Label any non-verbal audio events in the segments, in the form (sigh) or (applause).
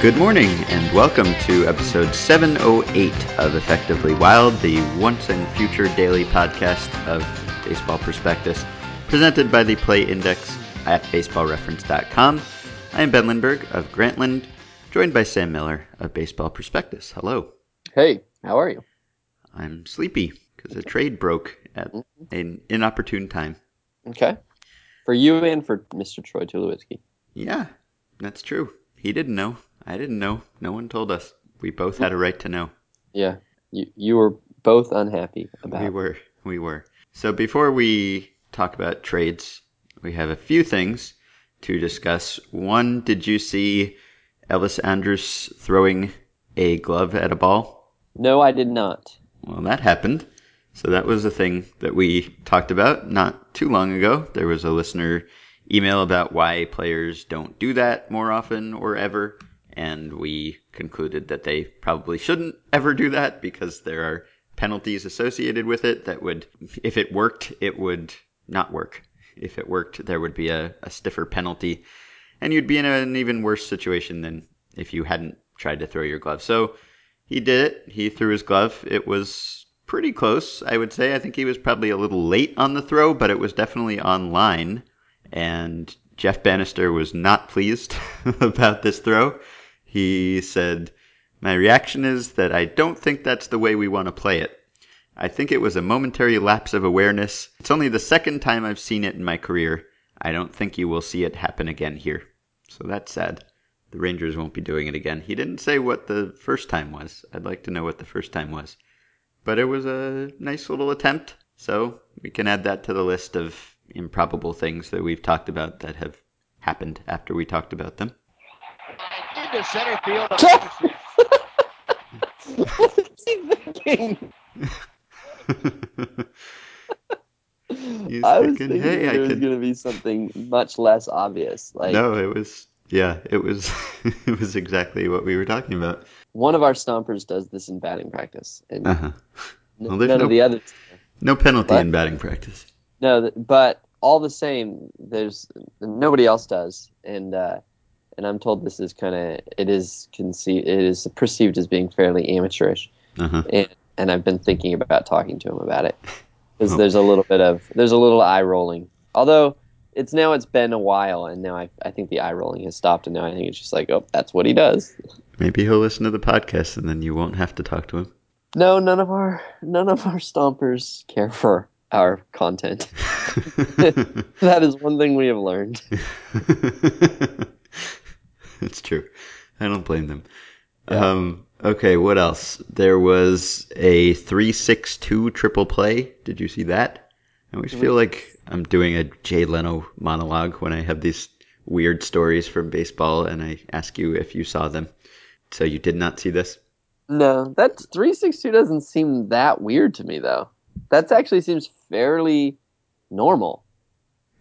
Good morning, and welcome to episode 708 of Effectively Wild, the once and future daily podcast of Baseball Prospectus, presented by the Play Index at baseballreference.com. I am Ben Lindbergh of Grantland, joined by Sam Miller of Baseball Prospectus. Hello. Hey, how are you? I'm sleepy because a trade broke at mm-hmm. an inopportune time. Okay. For you and for Mr. Troy Tulowitzki. Yeah, that's true. He didn't know. I didn't know. No one told us. We both had a right to know. Yeah. You you were both unhappy about We were. We were. So before we talk about trades, we have a few things to discuss. One, did you see Elvis Andrus throwing a glove at a ball? No, I did not. Well, that happened. So that was a thing that we talked about not too long ago. There was a listener email about why players don't do that more often or ever. And we concluded that they probably shouldn't ever do that because there are penalties associated with it that would, if it worked, it would not work. If it worked, there would be a, a stiffer penalty and you'd be in an even worse situation than if you hadn't tried to throw your glove. So he did it. He threw his glove. It was pretty close, I would say. I think he was probably a little late on the throw, but it was definitely on line. And Jeff Banister was not pleased (laughs) about this throw. He said, My reaction is that I don't think that's the way we want to play it. I think it was a momentary lapse of awareness. It's only the second time I've seen it in my career. I don't think you will see it happen again here. So that's sad. The Rangers won't be doing it again. He didn't say what the first time was. I'd like to know what the first time was. But it was a nice little attempt. So we can add that to the list of improbable things that we've talked about that have happened after we talked about them. into center field. (laughs) what is he thinking? (laughs) (laughs) I was thinking, hey, I there was could. going to be something much less obvious. Like No, it was. Yeah, it was. (laughs) it was exactly what we were talking about. one of our stompers does this in batting practice, and Uh huh. well, none no- of the others. No penalty What? in batting practice. No, but all the same, there's nobody else does, and uh, and I'm told this is kind of it is conceived it is perceived as being fairly amateurish, Uh huh. and and I've been thinking about talking to him about it (laughs) because Oh. there's a little bit of there's a little eye rolling. Although it's now it's been a while, and now I I think the eye rolling has stopped, and now I think it's just like oh that's what he does. Maybe he'll listen to the podcast and then you won't have to talk to him. No, none of our none of our stompers care for our content. (laughs) (laughs) that is one thing we have learned. it's true. I don't blame them. Um, okay, what else? There was a 362 triple play. Did you see that? I always feel like I'm doing a Jay Leno monologue when I have these weird stories from baseball and I ask you if you saw them. So you did not see this? No, that 362 doesn't seem that weird to me though. That actually seems fairly normal,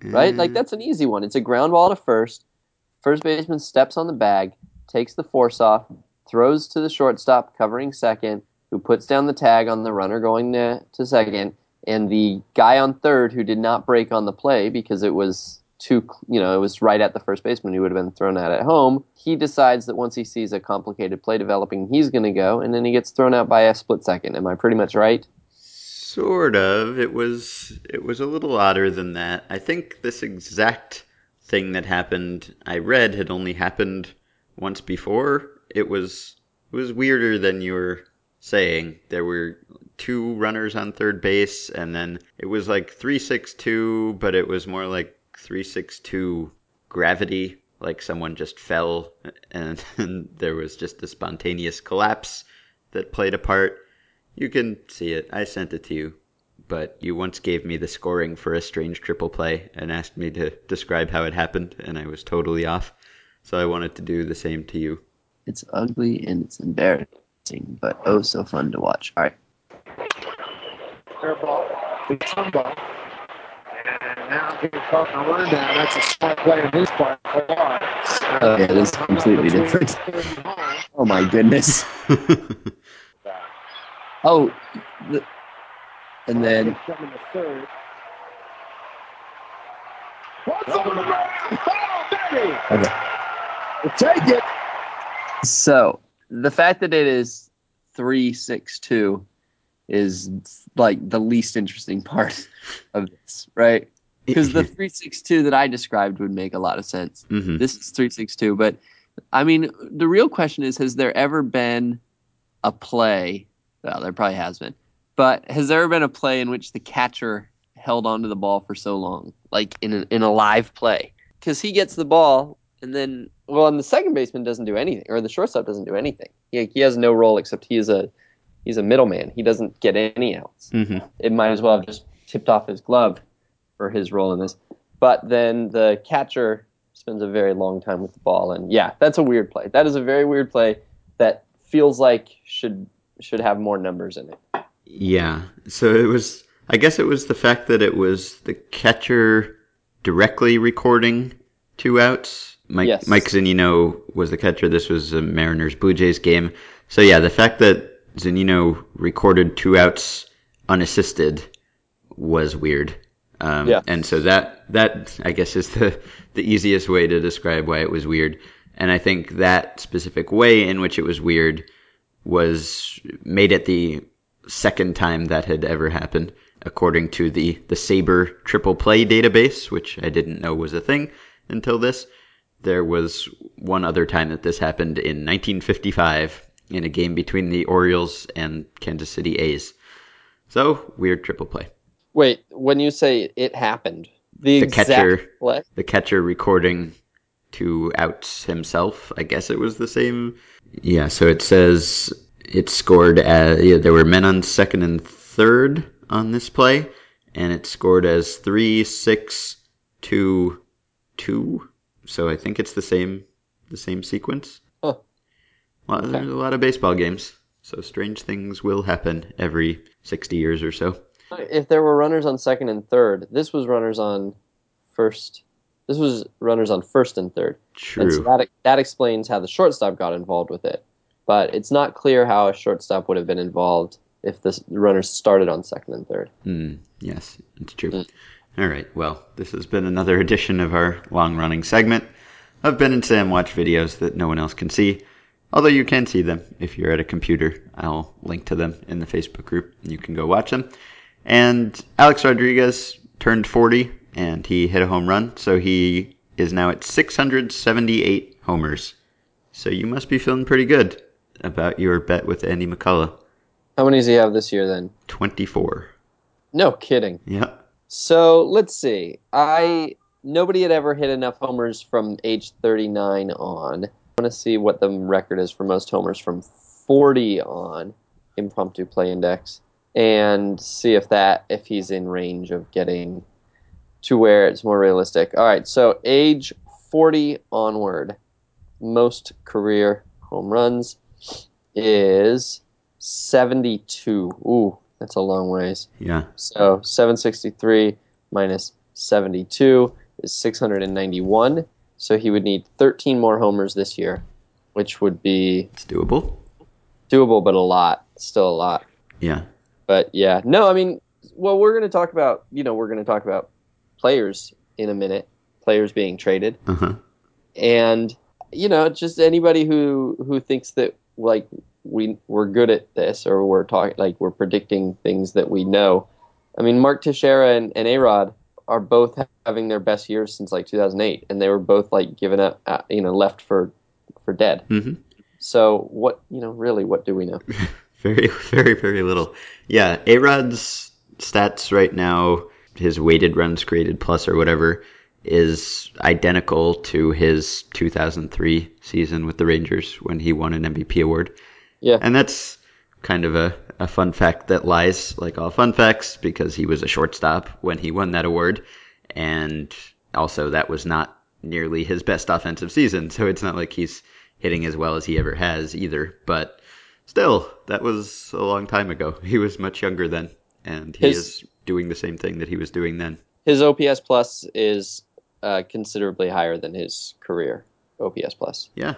right? Like Mm, that's an easy one. It's a ground ball to first. First baseman steps on the bag, takes the force off, throws to the shortstop covering second, who puts down the tag on the runner going to, to second, and the guy on third who did not break on the play because it was too, you know, it was right at the first baseman who would have been thrown out at home. He decides that once he sees a complicated play developing, he's going to go, and then he gets thrown out by a split second. Am I pretty much right? Sort of. It was it was a little odder than that. I think this exact thing that happened I read had only happened once before. It was it was weirder than you were saying. There were two runners on third base and then it was like 362, but it was more like 362 gravity, like someone just fell (laughs) and, and there was just a spontaneous collapse that played a part. You can see it. I sent it to you. But you once gave me the scoring for a strange triple play and asked me to describe how it happened, and I was totally off. So I wanted to do the same to you. It's ugly and it's embarrassing, but oh so fun to watch. All right. Fair ball. It's ball. And now he's caught the rundown. That's a smart play on his part. Oh, yeah, it is completely different. Oh my goodness. (laughs) Oh, the, and then Coming to third. What's on the ground? Oh, baby! Okay. Take it. So the fact that it is three six two is like the least interesting (laughs) part of this, right? Because the three six two that I described would make a lot of sense. hmm This is three six two, but I mean, the real question is: Has there ever been a play? Well, there probably has been, but has there ever been a play in which the catcher held onto the ball for so long, like in a, in a live play? Because he gets the ball, and then well, and the second baseman doesn't do anything, or the shortstop doesn't do anything. He, he has no role except he is a he's a middleman. He doesn't get any outs hmm it might as well have just tipped off his glove for his role in this. But then the catcher spends a very long time with the ball, and yeah, that's a weird play. That is a very weird play that feels like should should have more numbers in it. Yeah. So it was. I guess it was the fact that it was the catcher directly recording two outs. Mike Yes. Mike Zunino was the catcher. This was a Mariners Blue Jays game. So yeah, the fact that Zunino recorded two outs unassisted was weird. Um, Yeah. And so that that I guess is the the easiest way to describe why it was weird. And I think that specific way in which it was weird was made it the second time that had ever happened, according to the the SABR Triple Play database, which I didn't know was a thing until this. There was one other time that this happened in 1955 in a game between the Orioles and Kansas City A's. So weird triple play. Wait, when you say it happened, the, The catcher- play? The catcher recording two outs himself. I guess it was the same. Yeah. So it says it scored. As, yeah, there were men on second and third on this play, and it scored as three, six, two, two. So I think it's the same the same sequence. Huh. Well, there's a lot of baseball games, so strange things will happen every sixty years or so. If there were runners on second and third, this was runners on first. This was runners on first and third. And so True. that, that explains how the shortstop got involved with it. But it's not clear how a shortstop would have been involved if the runners started on second and third. Hmm. Yes, it's true. Mm. All right. Well, this has been another edition of our long-running segment of Ben and Sam watch videos that no one else can see. Although you can see them if you're at a computer. I'll link to them in the Facebook group. and You can go watch them. And Alex Rodriguez turned 40 and he hit a home run, so he is now at 678 homers. So you must be feeling pretty good about your bet with Andy McCullough. How many does he have this year then? 24. No kidding. Yep. So let's see. I nobody had ever hit enough homers from age 39 on. I want to see what the record is for most homers from 40 on. Impromptu play index and see if that if he's in range of getting to where it's more realistic. All right, so age 40 onward, most career home runs is 72. Ooh, that's a long ways. Yeah. So 763 minus 72 is 691. So he would need 13 more homers this year, which would be It's doable. doable, but a lot. Still a lot. Yeah. But yeah, no, I mean, well, we're going to talk about, you know, we're going to talk about players in a minute, players being traded. Uh huh. and you know just anybody who who thinks that like we we're good at this or we're talking like we're predicting things that we know i mean mark teixeira and, and arod are both having their best years since like 2008 and they were both like given up uh, you know left for for dead hmm so what you know really what do we know (laughs) Very, very, very little. Yeah, A Rod's stats right now, his weighted runs created plus or whatever, is identical to his 2003 season with the Rangers when he won an MVP award. Yeah. And that's kind of a, a fun fact that lies like all fun facts because he was a shortstop when he won that award. And also, that was not nearly his best offensive season. So it's not like he's hitting as well as he ever has either. But still, that was a long time ago. He was much younger then. And he His- is doing the same thing that he was doing then. his OPS plus is uh, considerably higher than his career OPS plus, Yeah.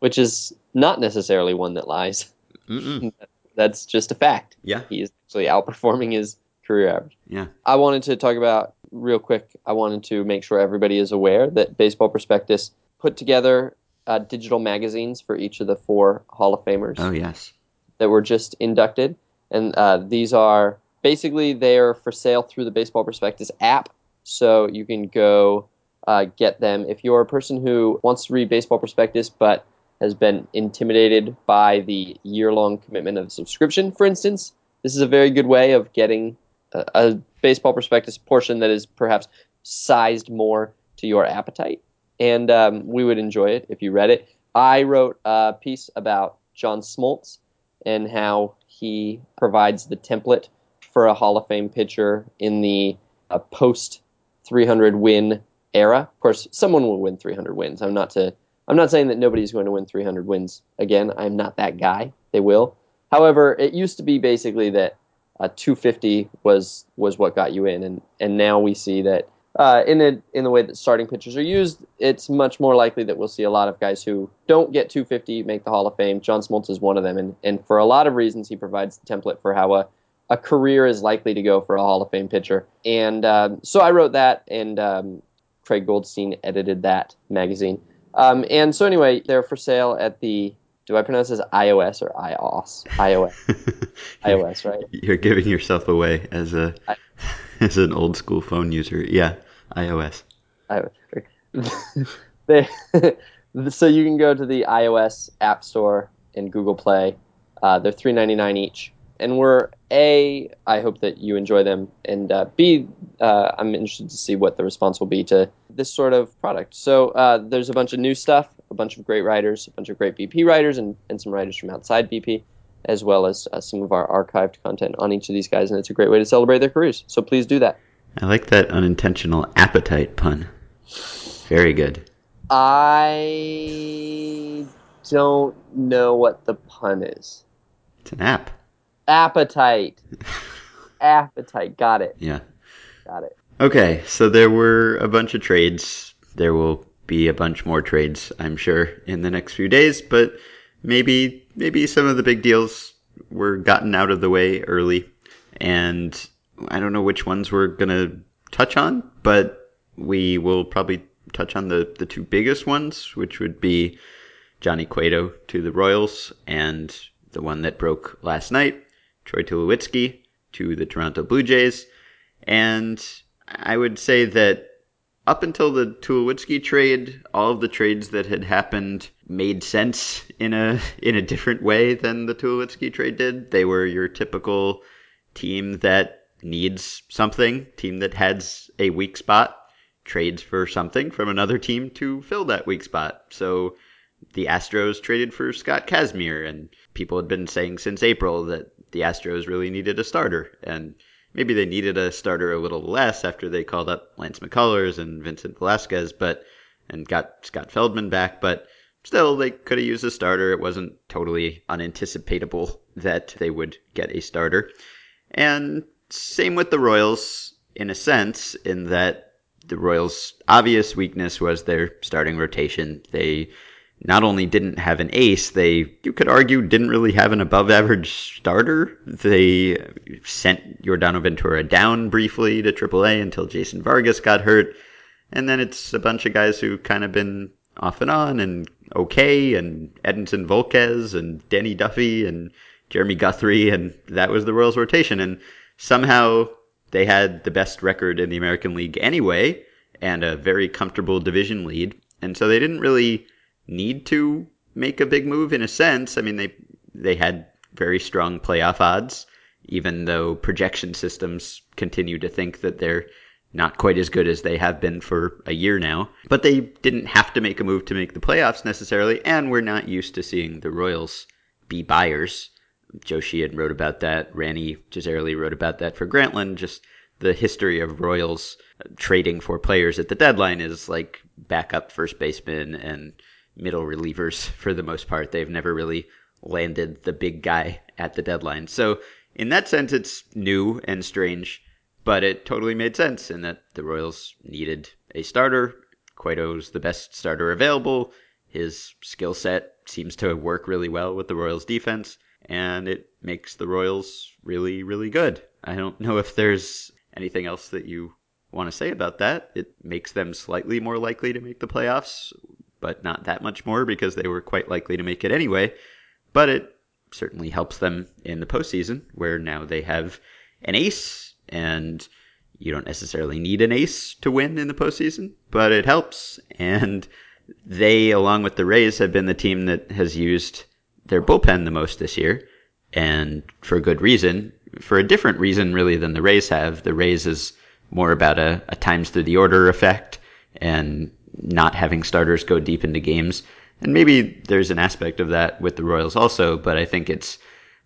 Which is not necessarily one that lies. (laughs) That's just a fact. Yeah. He is actually outperforming his career average. Yeah. I wanted to talk about real quick. I wanted to make sure everybody is aware that Baseball Prospectus put together uh, digital magazines for each of the four Hall of Famers Oh yes. that were just inducted, and uh, these are basically they are for sale through the Baseball Prospectus app. So you can go uh, get them if you're a person who wants to read Baseball Prospectus but has been intimidated by the year-long commitment of subscription, for instance. This is a very good way of getting a, a Baseball Prospectus portion that is perhaps sized more to your appetite, and um, we would enjoy it if you read it. I wrote a piece about John Smoltz and how he provides the template for a Hall of Fame pitcher in the uh, post 300 win era. Of course, someone will win 300 wins. I'm not to I'm not saying that nobody's going to win 300 wins again. I'm not that guy. They will. However, it used to be basically that uh, 250 was was what got you in, and and now we see that uh, in a, in the way that starting pitchers are used, it's much more likely that we'll see a lot of guys who don't get 250 make the Hall of Fame. John Smoltz is one of them, and and for a lot of reasons, he provides the template for how a a career is likely to go for a Hall of Fame pitcher. And um, so I wrote that, and um, Craig Goldstein edited that magazine. Um, and so anyway, they're for sale at the. Do I pronounce this iOS or iOS? iOS. (laughs) iOS, right? You're giving yourself away as a I- (laughs) as an old school phone user. Yeah. iOS. iOS. (laughs) they, so you can go to the iOS App Store and Google Play. Uh, they're three ninety nine each, and we're a. I hope that you enjoy them, and uh, b. Uh, I'm interested to see what the response will be to this sort of product. So uh, there's a bunch of new stuff, a bunch of great writers, a bunch of great BP writers, and, and some writers from outside BP, as well as uh, some of our archived content on each of these guys, and it's a great way to celebrate their careers. So please do that. I like that unintentional appetite pun. Very good. I don't know what the pun is. It's an app. Appetite. (laughs) Appetite. Got it. Yeah. Got it. Okay, so there were a bunch of trades. There will be a bunch more trades, I'm sure, in the next few days, but maybe maybe some of the big deals were gotten out of the way early. And I don't know which ones we're going to touch on, but we will probably touch on the, the two biggest ones, which would be Johnny Cueto to the Royals and the one that broke last night, Troy Tulowitzki to the Toronto Blue Jays. And I would say that up until the Tulowitzki trade, all of the trades that had happened made sense in a in a different way than the Tulowitzki trade did. They were your typical team that needs something, team that has a weak spot, trades for something from another team to fill that weak spot. So the Astros traded for Scott Kazmir, and people had been saying since April that the Astros really needed a starter, and maybe they needed a starter a little less after they called up Lance McCullers and Vincent Velasquez, but and got Scott Feldman back, but still they could have used a starter. It wasn't totally unanticipatable that they would get a starter. And same with the Royals in a sense, in that the Royals' obvious weakness was their starting rotation. They not only didn't have an ace, they, you could argue, didn't really have an above average starter. They sent Yordano Ventura down briefly to AAA until Jason Vargas got hurt. And then it's a bunch of guys who kind of been off and on and okay, and Edinson Volquez and Danny Duffy and Jeremy Guthrie, and that was the Royals rotation. And somehow they had the best record in the American League anyway, and a very comfortable division lead. And so they didn't really need to make a big move in a sense. I mean, they they had very strong playoff odds, even though projection systems continue to think that they're not quite as good as they have been for a year now. But they didn't have to make a move to make the playoffs necessarily, and we're not used to seeing the Royals be buyers. Joe Sheehan wrote about that. Rany Jazayerli wrote about that for Grantland. Just the history of Royals trading for players at the deadline is like backup first baseman and middle relievers (laughs) for the most part. They've never really landed the big guy at the deadline. So in that sense, it's new and strange. but it totally made sense in that the Royals needed a starter. Cueto's the best starter available. His skill set seems to work really well with the Royals defense, and it makes the Royals really, really good. I don't know if there's anything else that you want to say about that. It makes them slightly more likely to make the playoffs, but not that much more because they were quite likely to make it anyway. But it certainly helps them in the postseason, where now they have an ace, and you don't necessarily need an ace to win in the postseason, but it helps. And they, along with the Rays, have been the team that has used their bullpen the most this year, and for good reason. For a different reason, really, than the Rays have. The Rays is more about a, a times through the order effect and not having starters go deep into games. And maybe there's an aspect of that with the Royals also, but I think it's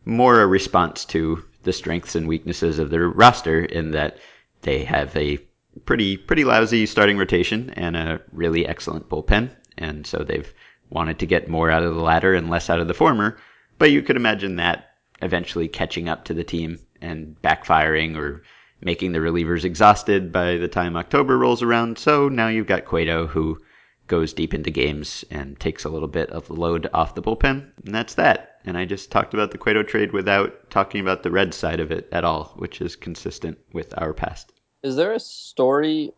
more a response to the strengths and weaknesses of their roster in that they have a pretty pretty lousy starting rotation and a really excellent bullpen, and so they've wanted to get more out of the latter and less out of the former. But you could imagine that eventually catching up to the team and backfiring or making the relievers exhausted by the time October rolls around. So now you've got Cueto who goes deep into games and takes a little bit of the load off the bullpen, and that's that. And I just talked about the Cueto trade without talking about the red side of it at all, which is consistent with our past. Is there a story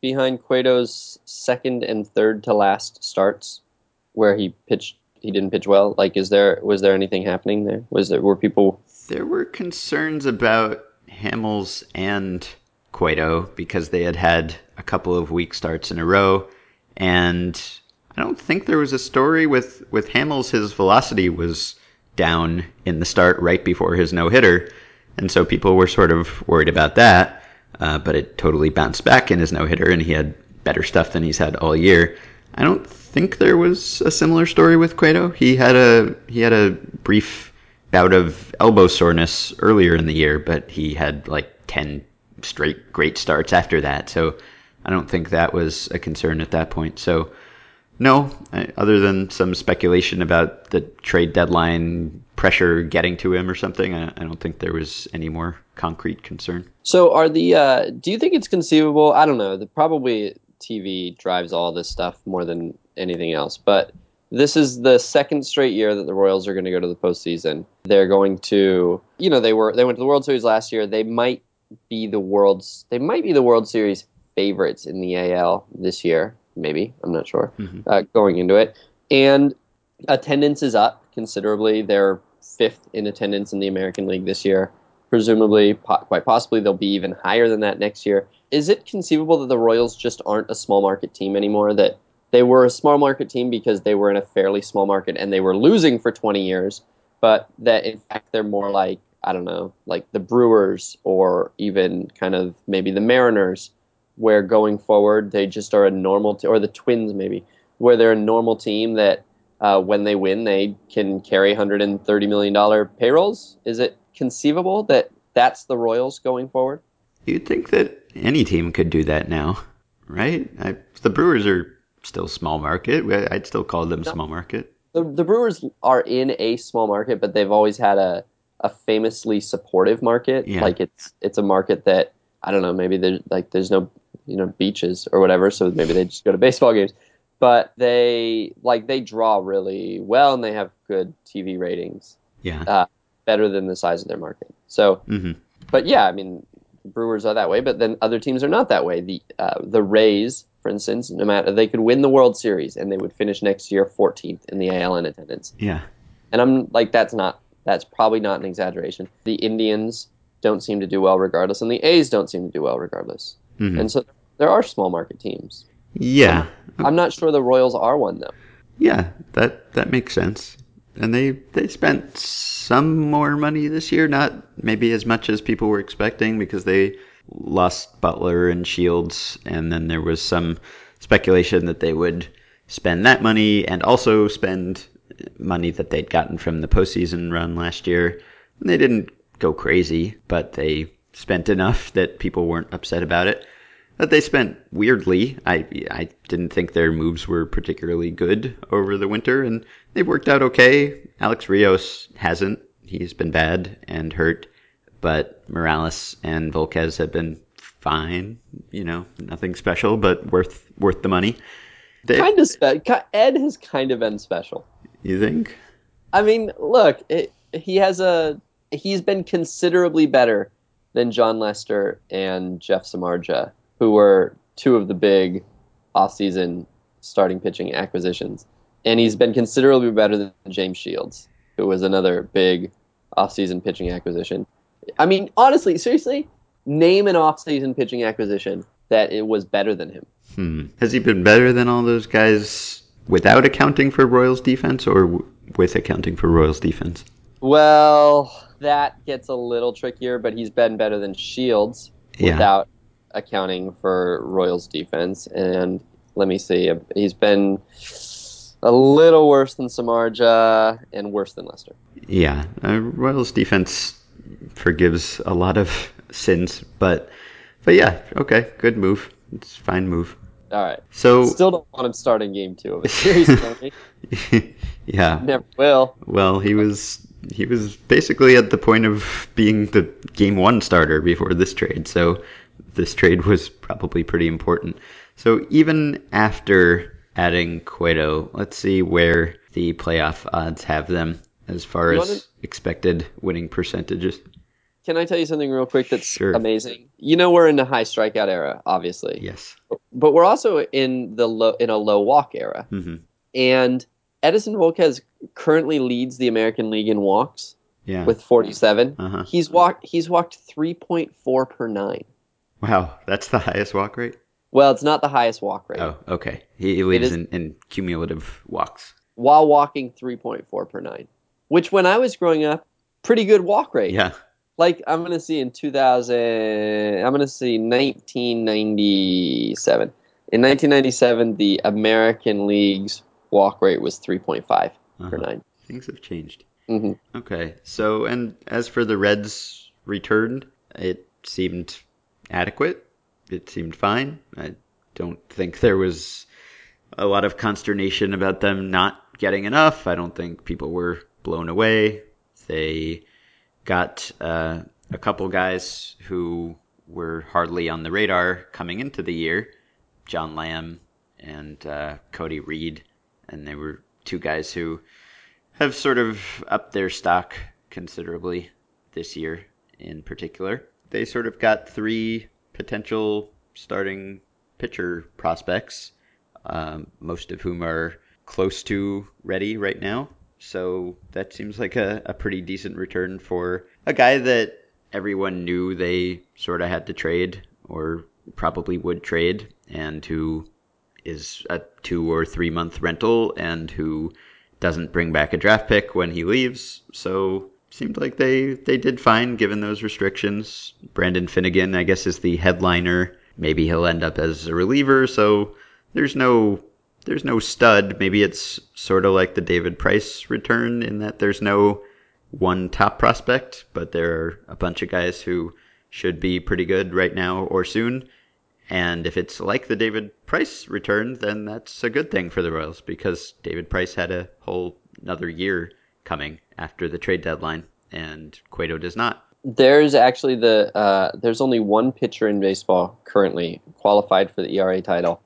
behind Cueto's second and third to last starts where he pitched he didn't pitch well? Like is there was there anything happening there? Was there were people There were concerns about Hamels and Cueto because they had had a couple of weak starts in a row and I don't think there was a story with with Hamels his velocity was down in the start right before his no hitter, and so people were sort of worried about that. Uh, but it totally bounced back in his no hitter, and he had better stuff than he's had all year. I don't think there was a similar story with Cueto. He had a he had a brief bout of elbow soreness earlier in the year, but he had like ten straight great starts after that. So I don't think that was a concern at that point. So no, other than some speculation about the trade deadline pressure getting to him or something, I, I don't think there was any more concrete concern. So are the uh, do you think it's conceivable? I don't know. The, probably TV drives all this stuff more than anything else, but this is the second straight year that the Royals are going to go to the postseason. They're going to, you know, they were they went to the World Series last year. They might be the world's they might be the World Series favorites in the AL this year. Maybe I'm not sure. Mhm. Uh, going into it, and attendance is up considerably. They're fifth in attendance in the American League this year. Presumably, po- quite possibly, they'll be even higher than that next year. Is it conceivable that the Royals just aren't a small market team anymore? That they were a small market team because they were in a fairly small market and they were losing for 20 years, but that in fact they're more like, I don't know, like the Brewers or even kind of maybe the Mariners, where going forward they just are a normal, t- or the Twins maybe, where they're a normal team that uh, when they win they can carry 130 million dollar payrolls. Is it conceivable that that's the Royals going forward? You'd think that any team could do that now, right? I, the Brewers are still small market. I'd still call them small market. The, the Brewers are in a small market, but they've always had a, a famously supportive market. Yeah. Like it's it's a market that I don't know. Maybe there's like there's no you know beaches or whatever, so maybe they just go to baseball games. But they like they draw really well, and they have good TV ratings, Yeah. better than the size of their market. So hmm but yeah, I mean, Brewers are that way, but then other teams are not that way. The uh, the Rays, for instance, no matter they could win the World Series and they would finish next year 14th in the AL in attendance. Yeah. And I'm like, that's not that's probably not an exaggeration. The Indians don't seem to do well regardless, and the A's don't seem to do well regardless. Mhm. And so there are small market teams. Yeah. I'm not sure the Royals are one though. Yeah, that that makes sense. And they they spent some more money this year, not maybe as much as people were expecting because they lost Butler and Shields and then there was some speculation that they would spend that money and also spend money that they'd gotten from the postseason run last year. And they didn't go crazy, but they spent enough that people weren't upset about it. But they spent weirdly. I I didn't think their moves were particularly good over the winter, and they've worked out okay. Alex Rios hasn't. He's been bad and hurt. But Morales and Volquez have been fine. You know, nothing special, but worth worth the money. They- Kind of spe- Ed has kind of been special. You think? I mean, look, it, he has a he's been considerably better than Jon Lester and Jeff Samardzija, who were two of the big offseason starting pitching acquisitions. And he's been considerably better than James Shields, who was another big offseason pitching acquisition. I mean, honestly, seriously, name an offseason pitching acquisition that it was better than him. Hmm. Has he been better than all those guys without accounting for Royals defense, or w- with accounting for Royals defense? Well, that gets a little trickier, but he's been better than Shields Yeah. without accounting for Royals defense. And let me see, he's been a little worse than Samardzija and worse than Lester. Yeah, uh, Royals defense forgives a lot of sins, but but yeah, okay, good move. It's a fine move. All right. So Still don't want him starting game two of a series. (laughs) Yeah, Never will. well, he was he was basically at the point of being the game one starter before this trade, so this trade was probably pretty important. So even after adding Cueto, let's see where the playoff odds have them as far as expected winning percentages. Can I tell you something real quick that's Sure. amazing? You know we're in the high strikeout era, obviously, Yes. but we're also in the low in a low walk era. hmm And Edinson Volquez currently leads the American League in walks Yeah. with 47. uh-huh. He's walked he's walked 3.4 per 9. Wow, that's the highest walk rate. Well, it's not the highest walk rate. Oh, okay. He, he leads in, in cumulative walks. While walking 3.4 per 9, which when I was growing up, pretty good walk rate. Yeah. Like I'm going to see in 2000 I'm going to see 1997. In 1997 the American League's walk rate was 3.5 per Uh-huh. 9. Things have changed. Mhm. Okay. So, and as for the Reds' return, it seemed adequate. It seemed fine. I don't think there was a lot of consternation about them not getting enough. I don't think people were blown away. They got uh, a couple guys who were hardly on the radar coming into the year John Lamb and uh, Cody Reed. And they were two guys who have sort of upped their stock considerably this year in particular. They sort of got three potential starting pitcher prospects, um, most of whom are close to ready right now. So that seems like a, a pretty decent return for a guy that everyone knew they sort of had to trade or probably would trade and who is a two or three month rental and who doesn't bring back a draft pick when he leaves. So seemed like they they did fine given those restrictions. Brandon Finnegan, I guess, is the headliner. Maybe he'll end up as a reliever. So there's no there's no stud. Maybe it's sort of like the David Price return in that there's no one top prospect, but there are a bunch of guys who should be pretty good right now or soon. And if it's like the David Price return, then that's a good thing for the Royals because David Price had a whole another year coming after the trade deadline, and Cueto does not. There's actually the uh, there's only one pitcher in baseball currently qualified for the ERA title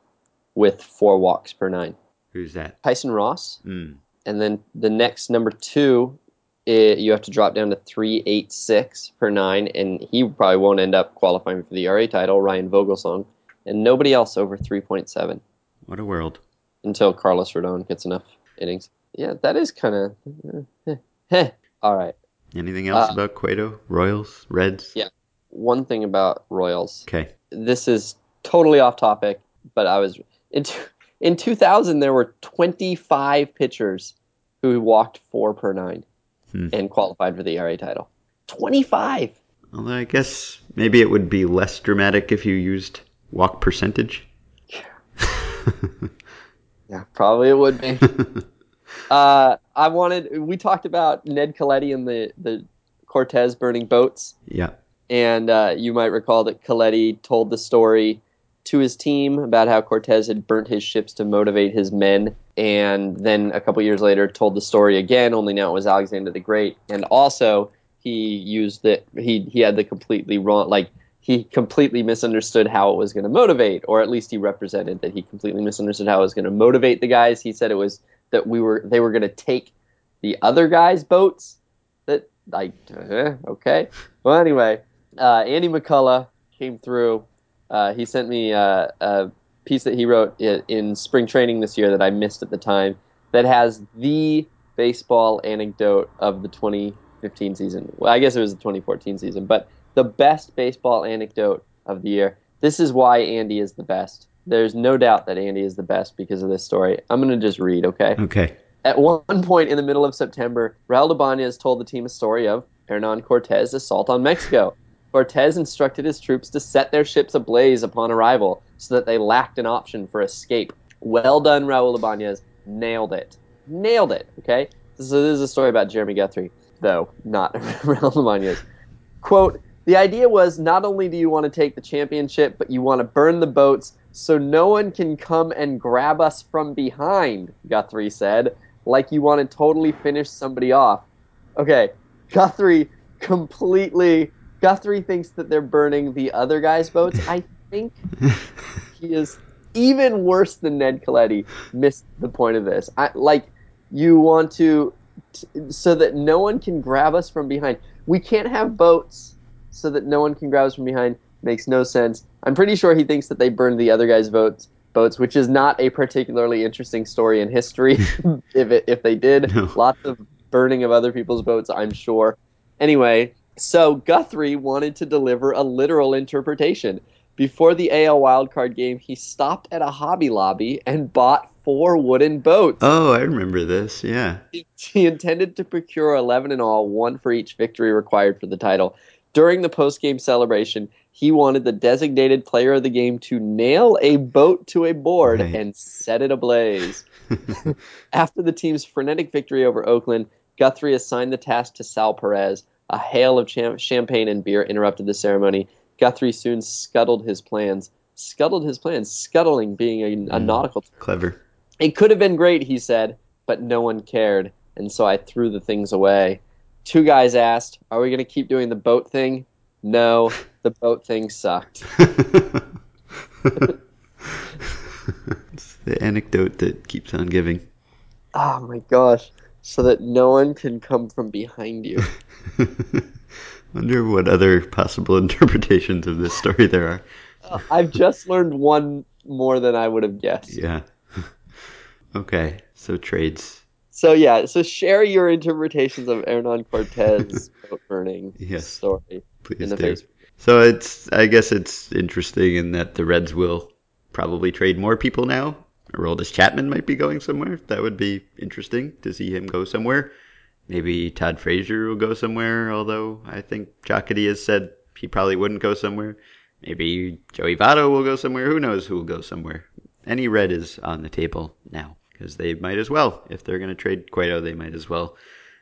with four walks per nine. Who's that? Tyson Ross, Mm. and then the next number two, i you have to drop down to three eight six per nine, and he probably won't end up qualifying for the ERA title. Ryan Vogelsong, and nobody else over three point seven What a world. until Carlos Rodon gets enough innings. Yeah, that is kind of. All right. Anything else Uh, about Cueto? Royals? Reds? Yeah. One thing about Royals. Okay. this is totally off topic, but I was in t- in 2000 there were 25 pitchers who walked four per nine Hmm. and qualified for the ERA title. 25. Although I guess maybe it would be less dramatic if you used walk percentage. (laughs) Yeah, probably it would be. (laughs) uh, I wanted. We talked about Ned Coletti and the the Cortez burning boats. yeah. And uh, you might recall that Coletti told the story to his team about how Cortez had burnt his ships to motivate his men. And then a couple years later, told the story again, only now it was Alexander the Great. And also, he used it. He he had the completely wrong. Like he completely misunderstood how it was going to motivate, or at least he represented that he completely misunderstood how it was going to motivate the guys. He said it was that we were they were going to take the other guys' boats. That like uh, okay. Well, anyway, uh, Andy McCullough came through. Uh, he sent me uh, a piece that he wrote in, in spring training this year that I missed at the time. That has the baseball anecdote of the 2015 season. Well, I guess it was the 2014 season, but the best baseball anecdote of the year. This is why Andy is the best. There's no doubt that Andy is the best because of this story. I'm going to just read, okay? Okay. At one point in the middle of September, Raul Ibanez told the team a story of Hernan Cortez' assault on Mexico. Cortez instructed his troops to set their ships ablaze upon arrival so that they lacked an option for escape. Well done, Raul Ibanez. Nailed it. Nailed it, okay? So this is a story about Jeremy Guthrie, though, not (laughs) Raul Ibanez. Quote, the idea was not only do you want to take the championship, but you want to burn the boats so no one can come and grab us from behind, Guthrie said, like you want to totally finish somebody off. Okay, Guthrie completely. Guthrie thinks that they're burning the other guy's boats. I think (laughs) he is even worse than Ned Coletti missed the point of this. I, like, you want to. T- so that no one can grab us from behind. We can't have boats so that no one can grab us from behind makes no sense. I'm pretty sure he thinks that they burned the other guy's boats, boats, which is not a particularly interesting story in history. (laughs) if it, if they did, No. lots of burning of other people's boats, I'm sure. Anyway, so Guthrie wanted to deliver a literal interpretation. Before the AL wildcard game, he stopped at a Hobby Lobby and bought four wooden boats. Oh, I remember this. Yeah. He intended to procure 11 in all, one for each victory required for the title. During the post-game celebration, he wanted the designated player of the game to nail a boat to a board Right. and set it ablaze. (laughs) After the team's frenetic victory over Oakland, Guthrie assigned the task to Sal Perez. A hail of cham- champagne and beer interrupted the ceremony. Guthrie soon scuttled his plans. Scuttled his plans. Scuttling being a, a Mm. nautical Clever. it could have been great, he said, but no one cared, and so I threw the things away. Two guys asked, Are we going to keep doing the boat thing? No, (laughs) the boat thing sucked. (laughs) it's the anecdote that keeps on giving. Oh my gosh. So that no one can come from behind you. (laughs) Wonder what other possible (laughs) interpretations of this story there are. Uh, I've just learned one more than I would have guessed. Yeah. (laughs) okay, so trades. So, yeah, so share your interpretations of Hernan Cortez boat burning Yes. story Please in the do. Facebook. So it's I guess it's interesting in that the Reds will probably trade more people now. Aroldis Chapman might be going somewhere. That would be interesting to see him go somewhere. Maybe Todd Frazier will go somewhere, although I think Jocketty has said he probably wouldn't go somewhere. Maybe Joey Votto will go somewhere. Who knows who will go somewhere? Any red is on the table now because they might as well. If they're going to trade Cueto, they might as well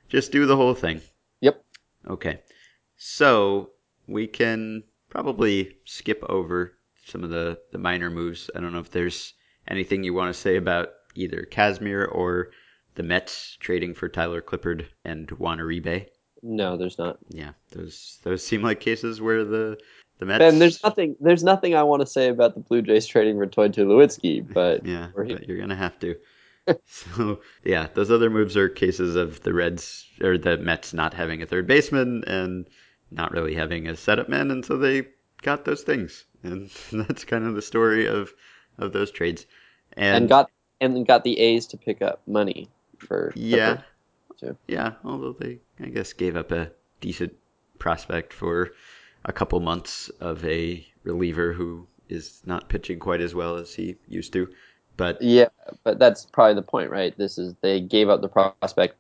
just do the whole thing. Yep. Okay. So we can probably skip over some of the, the minor moves. I don't know if there's anything you want to say about either Kazmir or the Mets trading for Tyler Clippard and Juan Uribe. No, there's not. Yeah, those those seem like cases where the the Mets. Ben, there's nothing. There's nothing I want to say about the Blue Jays trading for Toy Tulowitzki, but (laughs) Yeah, but you're gonna have to. (laughs) so yeah, those other moves are cases of the Reds or the Mets not having a third baseman and not really having a setup man, and so they got those things, and (laughs) that's kind of the story of of those trades. And, and got and got the A's to pick up money for yeah, too. yeah. Although they, I guess, gave up a decent prospect for a couple months of a reliever who is not pitching quite as well as he used to. But Yeah, but that's probably the point, right? This is they gave up the prospect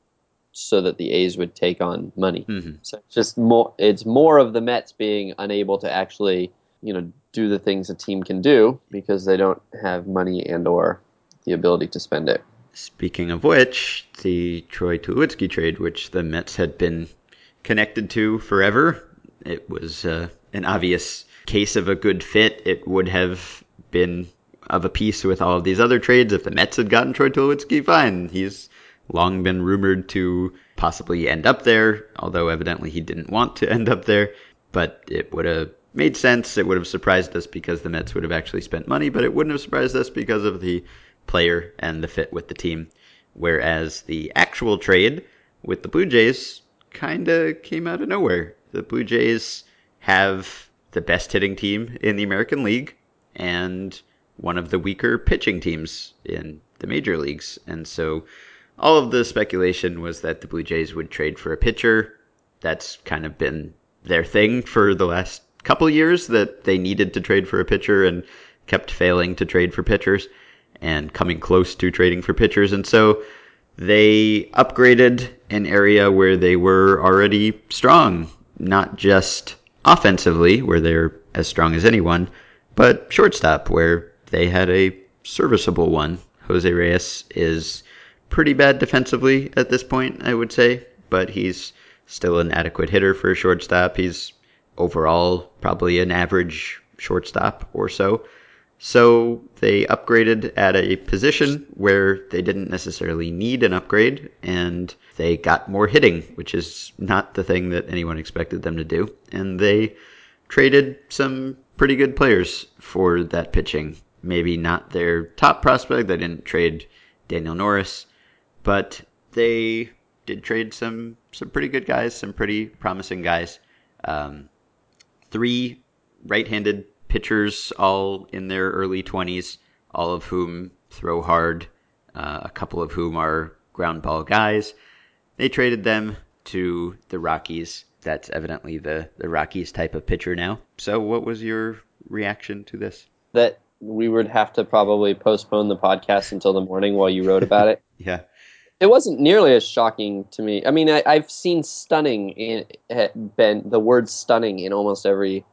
so that the A's would take on money. mhm. So it's just more. It's more of the Mets being unable to actually, you know, do the things a team can do because they don't have money and or the ability to spend it. Speaking of which, the Troy Tulowitzki trade, which the Mets had been connected to forever, it was uh, an obvious case of a good fit. It would have been of a piece with all of these other trades if the Mets had gotten Troy Tulowitzki. Fine, he's long been rumored to possibly end up there, although evidently he didn't want to end up there. But it would have made sense. It would have surprised us because the Mets would have actually spent money, but it wouldn't have surprised us because of the player and the fit with the team. Whereas the actual trade with the Blue Jays kind of came out of nowhere. The Blue Jays have the best hitting team in the American League and one of the weaker pitching teams in the major leagues. And so all of the speculation was that the Blue Jays would trade for a pitcher. That's kind of been their thing for the last couple years that they needed to trade for a pitcher and kept failing to trade for pitchers and coming close to trading for pitchers. And so they upgraded an area where they were already strong, not just offensively, where they're as strong as anyone, but shortstop, where they had a serviceable one. Jose Reyes is pretty bad defensively at this point, I would say, but he's still an adequate hitter for a shortstop. He's overall probably an average shortstop or so. So they upgraded at a position where they didn't necessarily need an upgrade, and they got more hitting, which is not the thing that anyone expected them to do. And they traded some pretty good players for that pitching. Maybe not their top prospect. They didn't trade Daniel Norris, but they did trade some some pretty good guys, some pretty promising guys. Um, three right-handed pitchers, all in their early 20s, all of whom throw hard, uh, a couple of whom are ground ball guys. They traded them to the Rockies. That's evidently the, the Rockies type of pitcher now. So, what was your reaction to this? That we would have to probably postpone the podcast until the morning while you wrote about it. (laughs) Yeah. It wasn't nearly as shocking to me. I mean, I, I've seen stunning in eh, been the word stunning in almost every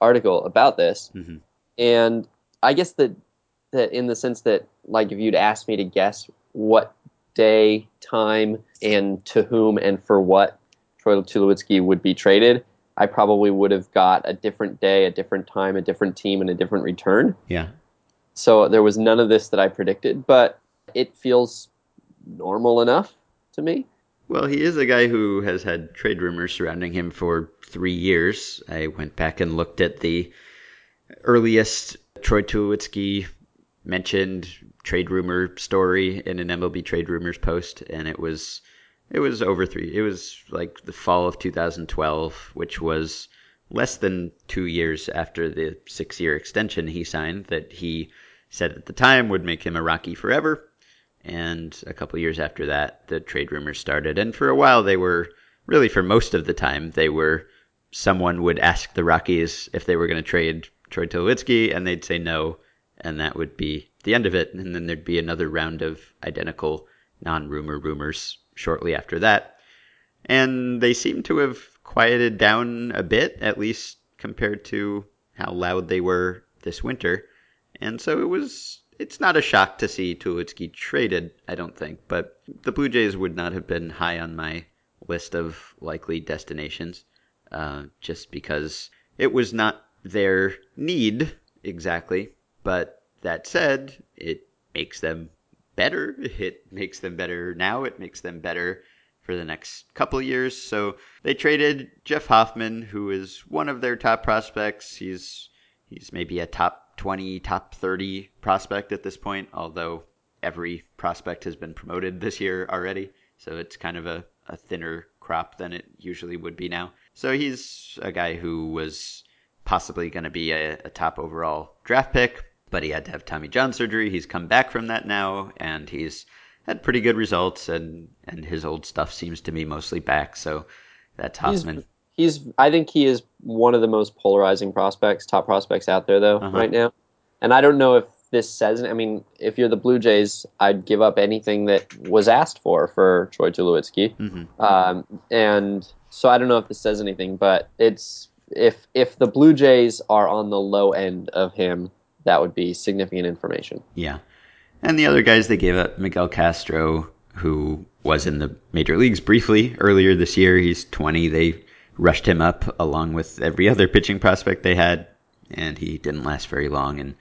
article about this, hmm and I guess that that in the sense that like if you'd asked me to guess what day, time, and to whom and for what Troy Tulowitzki would be traded, I probably would have got a different day, a different time, a different team, and a different return. Yeah. So there was none of this that I predicted, but it feels normal enough to me. Well, he is a guy who has had trade rumors surrounding him for three years. I went back and looked at the earliest Troy Tulowitzki mentioned trade rumor story in an MLB trade rumors post, and it was it was over three. It was like the fall of 2012, which was less than two years after the six year extension he signed that he said at the time would make him a Rocky forever. And a couple years after that, the trade rumors started. And for a while, they were really for most of the time, they were someone would ask the Rockies if they were going to trade Troy Tulowitzki, and they'd say no, and that would be the end of it. And then there'd be another round of identical non rumor rumors shortly after that. And they seem to have quieted down a bit, at least compared to how loud they were this winter. And so it was it's not a shock to see Tulowitzki traded, I don't think, but the Blue Jays would not have been high on my list of likely destinations, uh, just because it was not their need exactly. But that said, it makes them better. It makes them better now. It makes them better for the next couple years. So they traded Jeff Hoffman, who is one of their top prospects. He's he's maybe a top 20, top 30 prospect at this point, although every prospect has been promoted (laughs) this year already. So it's kind of a, a thinner crop than it usually would be now. So he's a guy who was possibly going to be a, a top overall draft pick, but he had to have Tommy John surgery. He's come back from that now, and he's had pretty good results, and, and his old stuff seems to be mostly back. So that's Hoffman. He's I think he is one of the most polarizing prospects, top prospects out there though Uh-huh. right now. And I don't know if this says I mean, if you're the Blue Jays, I'd give up anything that was asked for for Troy Tulowitzki. hmm Um, and so I don't know if this says anything, but it's if if the Blue Jays are on the low end of him, that would be significant information. Yeah. And the other guys they gave up, Miguel Castro, who was in the major leagues briefly earlier this year. He's 20. They rushed him up along with every (laughs) other pitching prospect they had, and he didn't last very long. And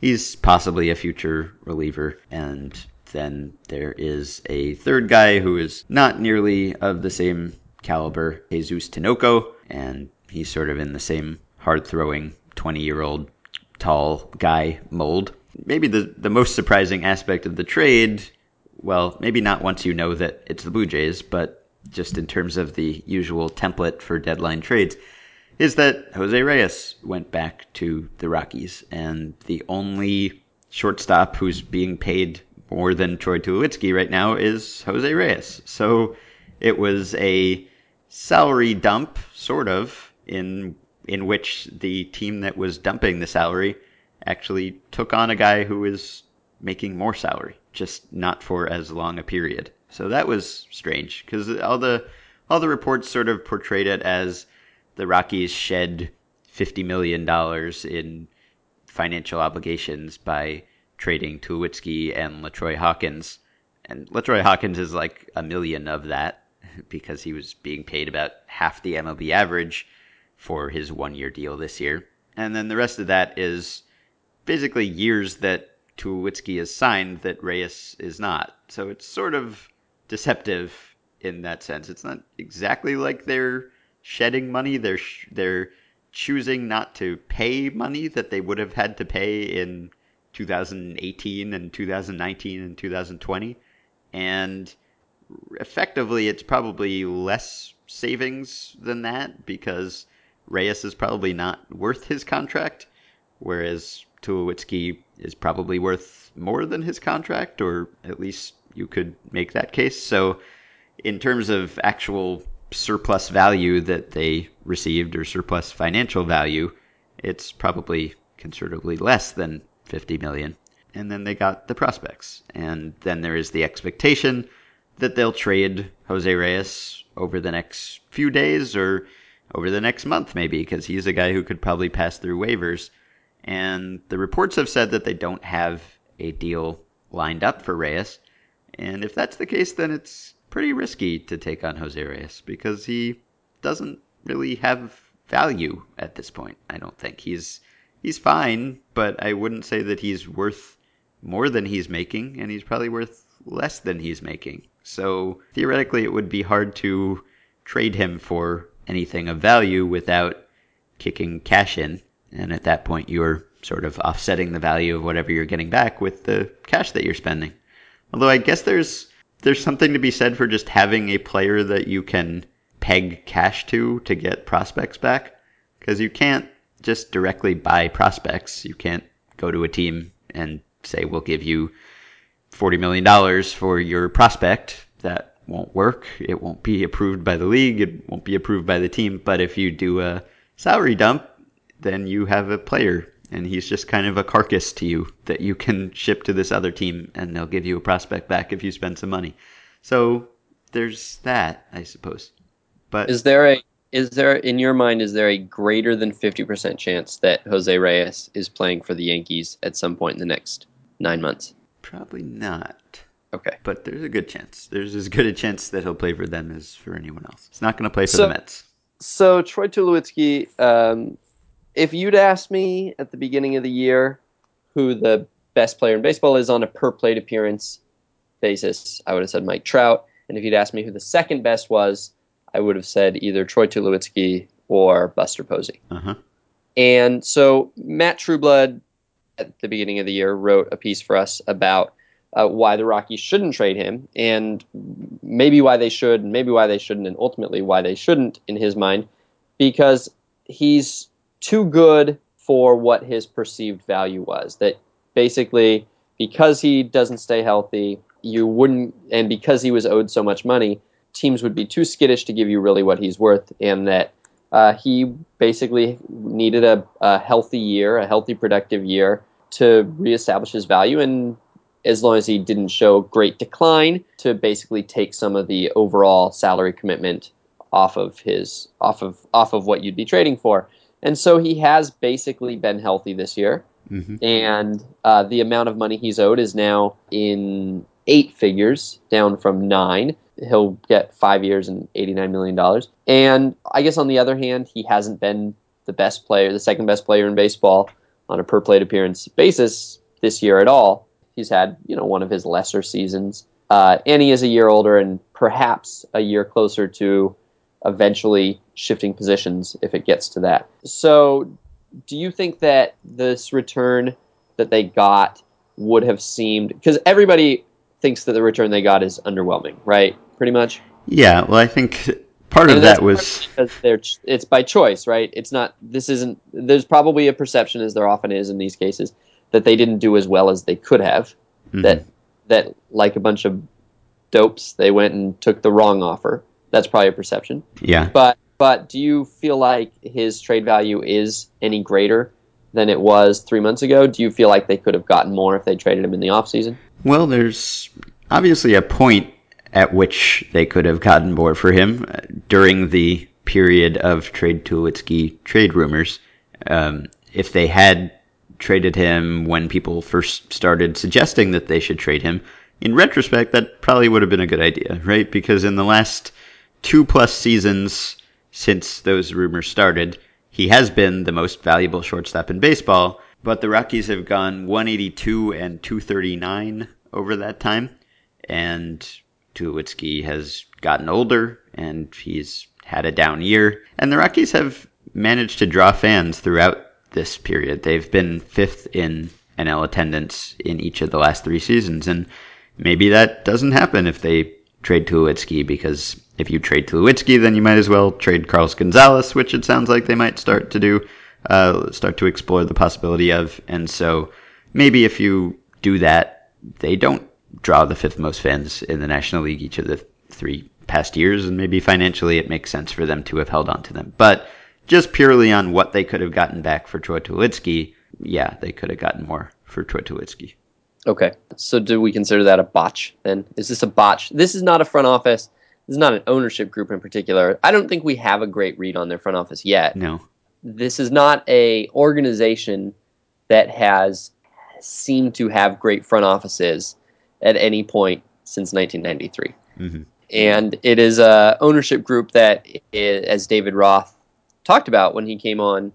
he's possibly a future reliever. And then there is a third guy who is not nearly of the same caliber, Jesus Tinoco, and he's sort of in the same hard throwing 20 year old tall guy mold. Maybe the, the most surprising aspect of the trade, well, maybe not once you know that it's the Blue Jays, but just in terms of the usual template for deadline trades, is that Jose Reyes went back to the Rockies, and the only shortstop who's being paid more than Troy Tulowitzki right now is Jose Reyes. So it was a salary dump, sort of, in in which the team that was dumping the salary actually took on a guy who is making more salary, just not for as long a period. So that was strange because all the all the reports sort of portrayed it as the Rockies shed fifty million dollars in financial obligations by trading Tulowitzki and LaTroy Hawkins. And LaTroy Hawkins is like a million of that (laughs) because he was being paid about half the MLB average for his one year deal this year. And then the rest of that is basically years that Tulowitzki is signed that Reyes is not. So it's sort of deceptive in that sense. It's not exactly like they're shedding money. They're sh- they're choosing not to pay money that they would have had to pay in 2018 and 2019 and 2020. And effectively, it's probably less savings than that because Reyes is probably not worth his contract, whereas Tulowitzki is probably worth more than his contract, or at least you could make that case. So, in terms of actual surplus value that they received or surplus financial value, it's probably considerably less than 50 million. And then they got the prospects. And then there is the expectation that they'll trade Jose Reyes over the next few days or over the next month, maybe, because he's a guy who could probably pass through waivers. And the reports have said that they don't have a deal lined up for Reyes. And if that's the case, then it's pretty risky to take on Jose Reyes because he doesn't really have value at this point. I don't think he's he's fine, but I wouldn't say that he's worth more than he's making, and he's probably worth less than he's making. So theoretically, it would be hard to trade him for anything of value without kicking cash in. And at that point, you're sort of offsetting the value of whatever you're getting back with the cash that you're spending. Although I guess there's there's something to be said for just having a player that you can peg cash to to get prospects back because you can't just directly buy prospects. You can't go to a team and say we'll give you forty million dollars for your prospect. That won't work. It won't be approved by the league. It won't be approved by the team. But if you do a salary dump, then you have a player and he's just kind of a carcass to you that you can ship to this other team and they'll give you a prospect back if you spend some money. So there's that, I suppose. But Is there a is there in your mind is there a greater than 50% chance that Jose Reyes is playing for the Yankees at some point in the next 9 months? probably not. Okay. But there's a good chance. There's as good a chance that he'll play for them as for anyone else. He's not going to play for So- the Mets. So Troy Tulowitzki, um, if you'd asked me at the beginning of the year who the best player in baseball is on a per plate appearance basis, I would have said Mike Trout. And if you'd asked me who the second best was, I would have said either Troy Tulowitzki or Buster Posey. Uh huh. And so Matt Trueblood at the beginning of the year wrote a piece for us about uh, why the Rockies shouldn't trade him and maybe why they should, and maybe why they shouldn't, and ultimately why they shouldn't in his mind, because he's too good for what his perceived value was. That basically, because he doesn't stay healthy, you wouldn't, and because he was owed so much money, teams would be too skittish to give you really what he's worth, and that uh, he basically needed a, a healthy year, a healthy, productive year to reestablish his value. And as long as he didn't show great decline, to basically take some of the overall salary commitment off of his off of off of what you'd be trading for. And so he has basically been healthy this year, hmm and uh, the amount of money he's owed is now in eight figures, down from nine. He'll get five years and $89 million. And I guess on the other hand, he hasn't been the best player, the second best player in baseball on a per plate appearance basis this year at all. He's had you know one of his lesser seasons, uh, and he is a year older and perhaps a year closer to eventually shifting positions if it gets to that. So, do you think that this return that they got would have seemed because everybody thinks that the return they got is underwhelming, right? Pretty much. Yeah, well, I think part of And that's that was because they're it's by choice, right? It's not. This isn't. There's probably a perception, as there often is in these cases, that they didn't do as well as they could have. Mhm. That that like a bunch of dopes, they went and took the wrong offer. That's probably a perception. yeah. But but do you feel like his trade value is any greater than it was three months ago? Do you feel like they could have gotten more if they traded him in the offseason? Well, there's obviously a point at which they could have gotten more for him uh, during the period of trade Tulowitzki trade rumors. Um, if they had traded him when people first started suggesting that they should trade him, in retrospect, that probably would have been a good idea, right? Because in the last two plus seasons since those rumors started, he has been the most valuable shortstop in baseball. But the Rockies have gone 182 and 239 over that time, and Tulowitzki has gotten older and he's had a down year. And the Rockies have managed to draw fans throughout this period. They've been fifth in NL attendance in each of the last three seasons, and maybe that doesn't happen if they trade Tulowitzki because if you trade Tulowitzki, then you might as well trade Carlos Gonzalez, which it sounds like they might start to do, uh, start to explore the possibility of. And so maybe if you do that, they don't draw the fifth most fans in the National League each of the three past years, and maybe financially it makes sense for them to have held on to them. But just purely on what they could have gotten back for Troy Tulowitzki, yeah, they could have gotten more for Troy Tulowitzki. Okay. So do we consider that a botch then? Is this a botch? This is not a front office. This is not an ownership group in particular. I don't think we have a great read on their front office yet. No. This is not a organization that has seemed to have great front offices at any point since 1993. hmm And it is a ownership group that, as David Roth talked about when he came on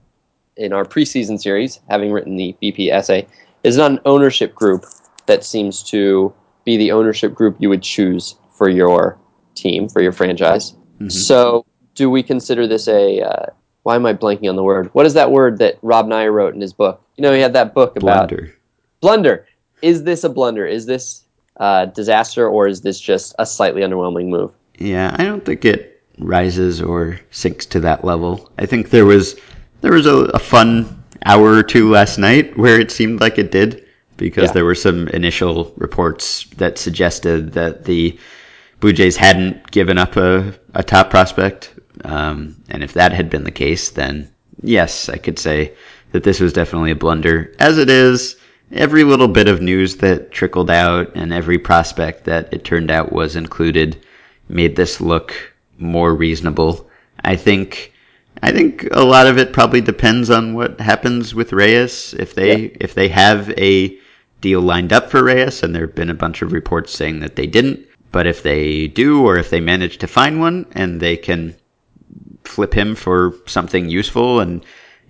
in our preseason series, having written the BP essay, is not an ownership group that seems to be the ownership group you would choose for your team, for your franchise. Mhm. So, do we consider this a? Uh, why am I blanking on the word? What is that word that Rob Neyer wrote in his book? You know, he had that book about Blunder. blunder. Is this a blunder? Is this uh, disaster, or is this just a slightly underwhelming move? Yeah, I don't think it rises or sinks to that level. I think there was there was a, a fun hour or two last night where it seemed like it did because Yeah. there were some initial reports that suggested that the Blue Jays hadn't given up a, a top prospect. Um, and if that had been the case, then yes, I could say that this was definitely a blunder. As it is, every little bit of news that trickled out and every prospect that it turned out was included made this look more reasonable. I think I think a lot of it probably depends on what happens with Reyes. If they Yeah. if they have a deal lined up for Reyes, and there have been a bunch of reports saying that they didn't, but if they do, or if they manage to find one and they can flip him for something useful and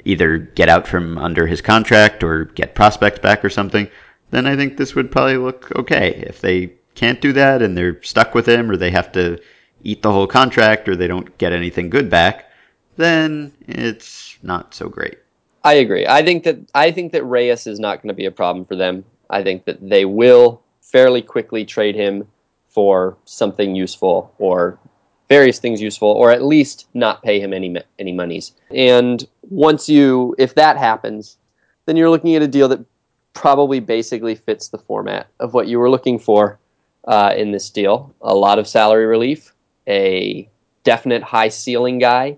either get out from under his contract or get prospects back or something, then I think this would probably look okay. If they can't do that and they're stuck with him or they have to eat the whole contract or they don't get anything good back, then it's not so great. I agree. I think that I think that Reyes is not going to be a problem for them. I think that they will fairly quickly trade him for something useful or various things useful, or at least not pay him any any monies. And once you, if that happens, then you're looking at a deal that probably basically fits the format of what you were looking for uh, in this deal. A lot of salary relief, a definite high ceiling guy,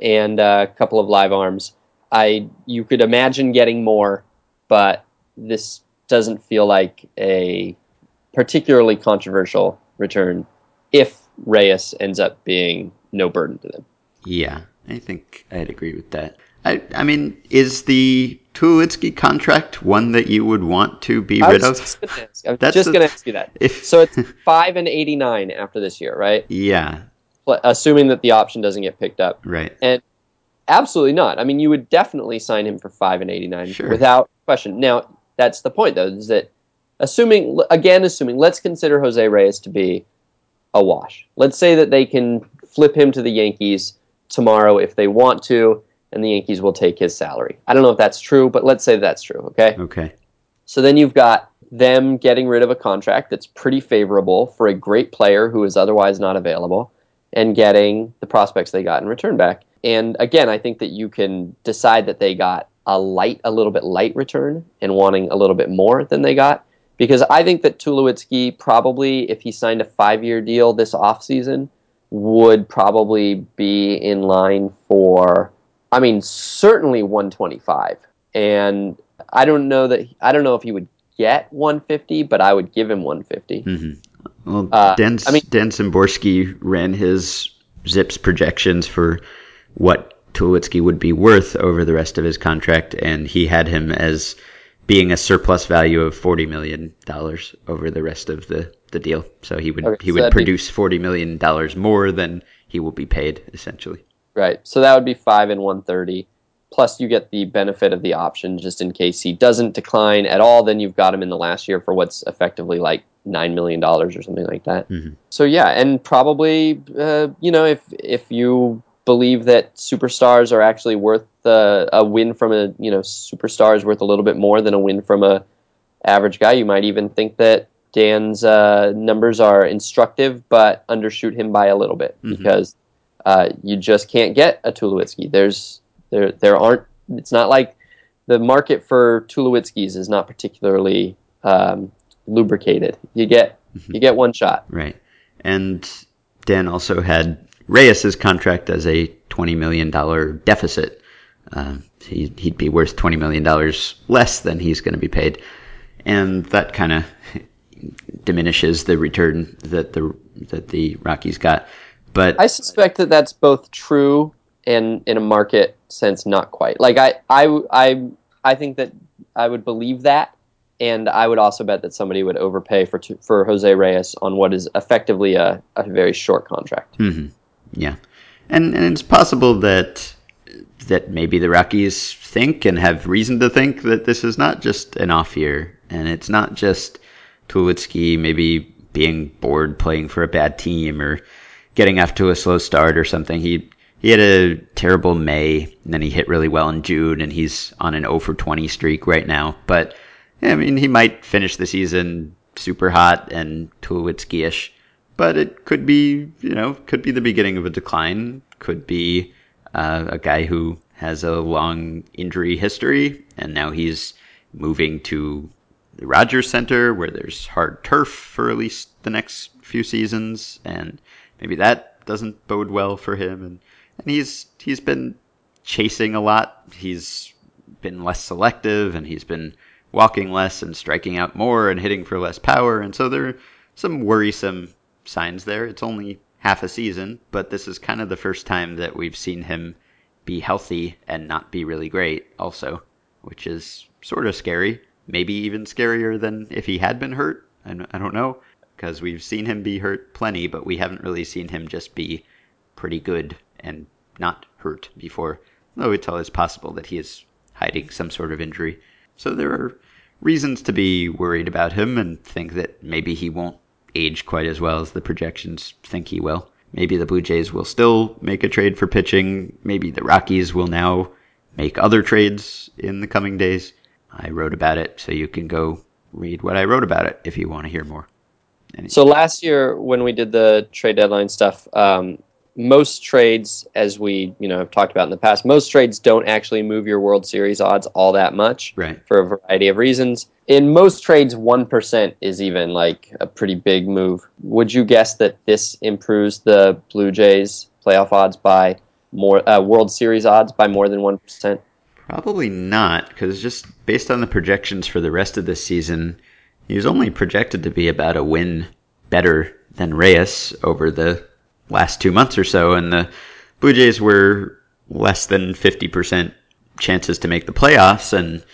and a couple of live arms. I you could imagine getting more, but this doesn't feel like a particularly controversial return if Reyes ends up being no burden to them. Yeah, I think I'd agree with that. I, I mean, is the Tulowitzki contract one that you would want to be rid of? just gonna ask, I was That's just gonna ask you that. If So it's five and eighty nine after this year, right? yeah, Assuming that the option doesn't get picked up. right. And absolutely not. I mean, you would definitely sign him for five and eighty nine Sure. without question. Now, that's the point, though, is that assuming again, assuming let's consider Jose Reyes to be a wash. Let's say that they can flip him to the Yankees tomorrow if they want to, and the Yankees will take his salary. I don't know if that's true, but let's say that's true. Okay. Okay. So then you've got them getting rid of a contract that's pretty favorable for a great player who is otherwise not available and getting the prospects they got in return back. And again, I think that you can decide that they got a light, a little bit light return and wanting a little bit more than they got. Because I think that Tulowitzki probably, if he signed a five year deal this offseason, would probably be in line for, I mean, certainly 125. And I don't know that, I don't know if he would get 150, but I would give him 150. hmm Well, Uh, Dan, I mean- Dan Szymborski ran his ZiPS projections for what Tulowitzki would be worth over the rest of his contract, and he had him as being a surplus value of forty million dollars over the rest of the, the deal. So he would Okay, he so would that'd be- produce forty million dollars more than he will be paid essentially. Right. So that would be five and one thirty. Plus, you get the benefit of the option just in case he doesn't decline at all. Then you've got him in the last year for what's effectively like nine million dollars or something like that. Mhm. So yeah, and probably uh, you know if if you believe that superstars are actually worth uh, a win from a you know superstar is worth a little bit more than a win from a average guy, you might even think that Dan's uh, numbers are instructive, but undershoot him by a little bit Mhm. because uh, you just can't get a Tulowitzki. There's there there aren't. It's not like the market for Tulowitzkis is not particularly um, lubricated. You get you get one shot. Right. And Dan also had Reyes's contract as a twenty million dollar deficit. Uh, he, he'd be worth twenty million dollars less than he's going to be paid, and that kind of (laughs) diminishes the return that the that the Rockies got. But I suspect that that's both true and in a market sense not quite. Like I I I I think that I would believe that and I would also bet that somebody would overpay for for Jose Reyes on what is effectively a, a very short contract. hmm Yeah, and and it's possible that that maybe the Rockies think and have reason to think that this is not just an off year, and it's not just Tulowitzki maybe being bored playing for a bad team or getting off to a slow start or something. He he had a terrible May, and then he hit really well in June, and he's on an 0 for 20 streak right now. But I mean, he might finish the season super hot and Tulowitzki-ish but it could be you know could be the beginning of a decline. Could be uh, a guy who has a long injury history and now he's moving to the Rogers Centre where there's hard turf for at least the next few seasons and maybe that doesn't bode well for him. And and he's he's been chasing a lot. He's been less selective and he's been walking less and striking out more and hitting for less power. And so there are some worrisome signs there. It's only half a season, but this is kind of the first time that we've seen him be healthy and not be really great, also, which is sort of scary. Maybe even scarier than if he had been hurt. I don't know, because we've seen him be hurt plenty, but we haven't really seen him just be pretty good and not hurt before. Though it's always possible that he is hiding some sort of injury. So there are reasons to be worried about him and think that maybe he won't age quite as well as the projections think he will. Maybe the Blue Jays will still make a trade for pitching. Maybe the Rockies will now make other trades in the coming days. I wrote about it, so you can go read what I wrote about it if you want to hear more. And So last year when we did the trade deadline stuff, um, most trades, as we you know have talked about in the past, most trades don't actually move your World Series odds all that much right. for a variety of reasons. In most trades, one percent is even like a pretty big move. Would you guess that this improves the Blue Jays playoff odds by more uh, World Series odds by more than one percent? Probably not, because just based on the projections for the rest of this season, he's only projected to be about a win better than Reyes over the last two months or so, and the Blue Jays were less than 50% chances to make the playoffs, and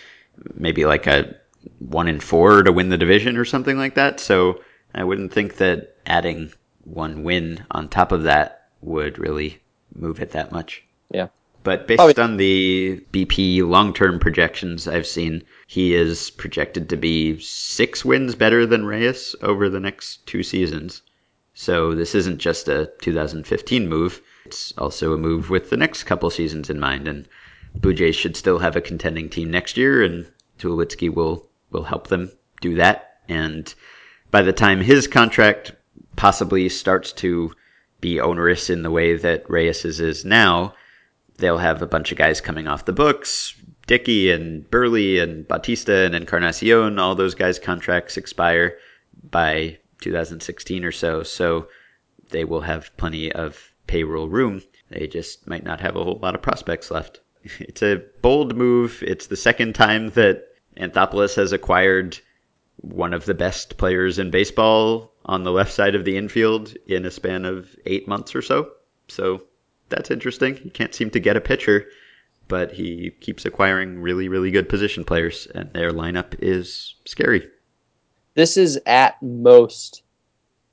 maybe like a one in four to win the division or something like that. So I wouldn't think that adding one win on top of that would really move it that much. Yeah. But based Probably- on the BP long term projections I've seen, he is projected to be six wins better than Reyes over the next two seasons. So this isn't just a 2015 move, it's also a move with the next couple seasons in mind. And Blue Jays should still have a contending team next year, and Tulowitzki will, will help them do that. And by the time his contract possibly starts to be onerous in the way that Reyes's is now, they'll have a bunch of guys coming off the books. Dickey and Buehrle and Bautista and Encarnacion, all those guys' contracts expire by 2016 or so. So they will have plenty of payroll room. They just might not have a whole lot of prospects left. (laughs) It's a bold move. It's the second time that Anthopoulos has acquired one of the best players in baseball on the left side of the infield in a span of eight months or so. So that's interesting. He can't seem to get a pitcher, but he keeps acquiring really, really good position players, and their lineup is scary. This is at most,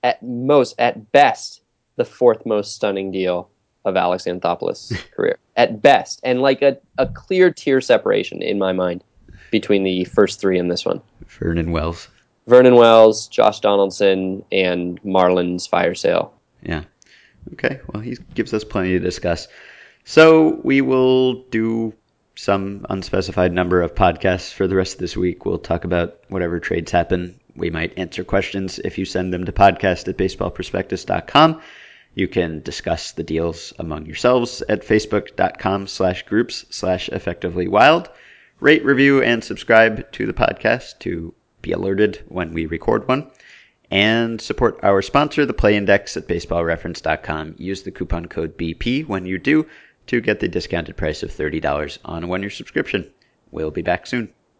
at most, at best, the fourth most stunning deal of Alex Anthopoulos' (laughs) career. At best, and like a, a clear tier separation in my mind between the first three and this one. Vernon Wells. Vernon Wells, Josh Donaldson, and Marlins Fire Sale. Yeah. Okay. Well, he gives us plenty to discuss. So we will do some unspecified number of podcasts for the rest of this week. We'll talk about whatever trades happen. We might answer questions if you send them to podcast at baseballprospectus.com. You can discuss the deals among yourselves at facebook.com slash groups slash effectively wild. Rate, review, and subscribe to the podcast to be alerted when we record one. And support our sponsor, the Play Index at baseballreference.com. Use the coupon code BP when you do to get the discounted price of $30 on a one year subscription. We'll be back soon.